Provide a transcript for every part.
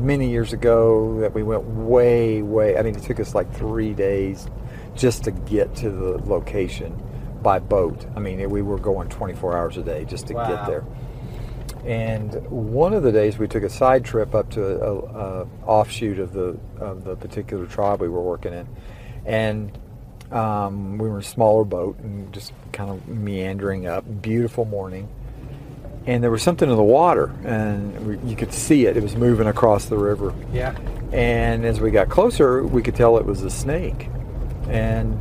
many years ago that we went way, way. I mean, it took us like three days just to get to the location by boat. I mean, we were going 24 hours a day just to Wow. get there. And one of the days we took a side trip up to a, a offshoot of the of the particular tribe we were working in, and um, we were in a smaller boat and just kind of meandering up. Beautiful morning, and there was something in the water, and we, you could see it. It was moving across the river, Yeah. and as we got closer, we could tell it was a snake. And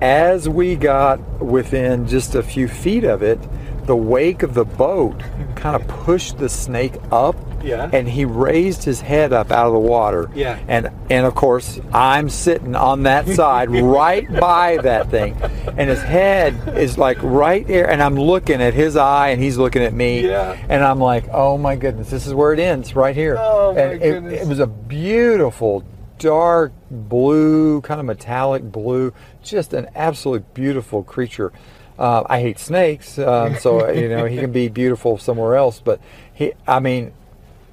as we got within just a few feet of it, the wake of the boat kind of pushed the snake up. Yeah. And he raised his head up out of the water. Yeah. And and of course, I'm sitting on that side right by that thing. And his head is like right there and I'm looking at his eye and he's looking at me. Yeah. And I'm like, "Oh my goodness, this is where it ends right here." Oh, my And it- goodness. it was a beautiful dark blue, kind of metallic blue, just an absolute beautiful creature. Uh, I hate snakes, um, so you know he can be beautiful somewhere else. But he, I mean,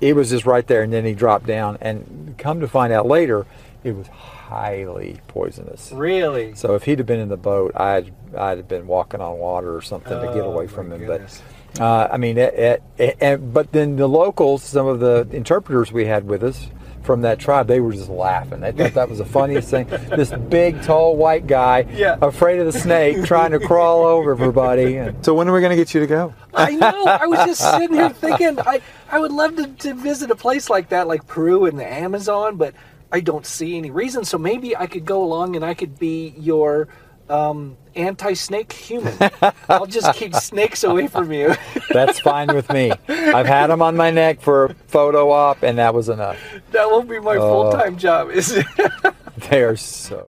it was just right there, and then he dropped down. And come to find out later, it was highly poisonous. Really? So if he'd have been in the boat, I'd I'd have been walking on water or something to get Oh, away from him. goodness. But uh, I mean, it, it, it, and- but then the locals, some of the interpreters we had with us from that tribe, they were just laughing. They thought that was the funniest thing. This big, tall, white guy, Yeah. afraid of the snake, trying to crawl over everybody. And so when are we going to get you to go? I know. I was just sitting here thinking, I, I would love to, to visit a place like that, like Peru and the Amazon, but I don't see any reason. So maybe I could go along and I could be your um, anti-snake human. I'll just keep snakes away from you. That's fine with me. I've had them on my neck for a photo op, and that was enough. that won't be my Oh. full-time job, is it? They are so.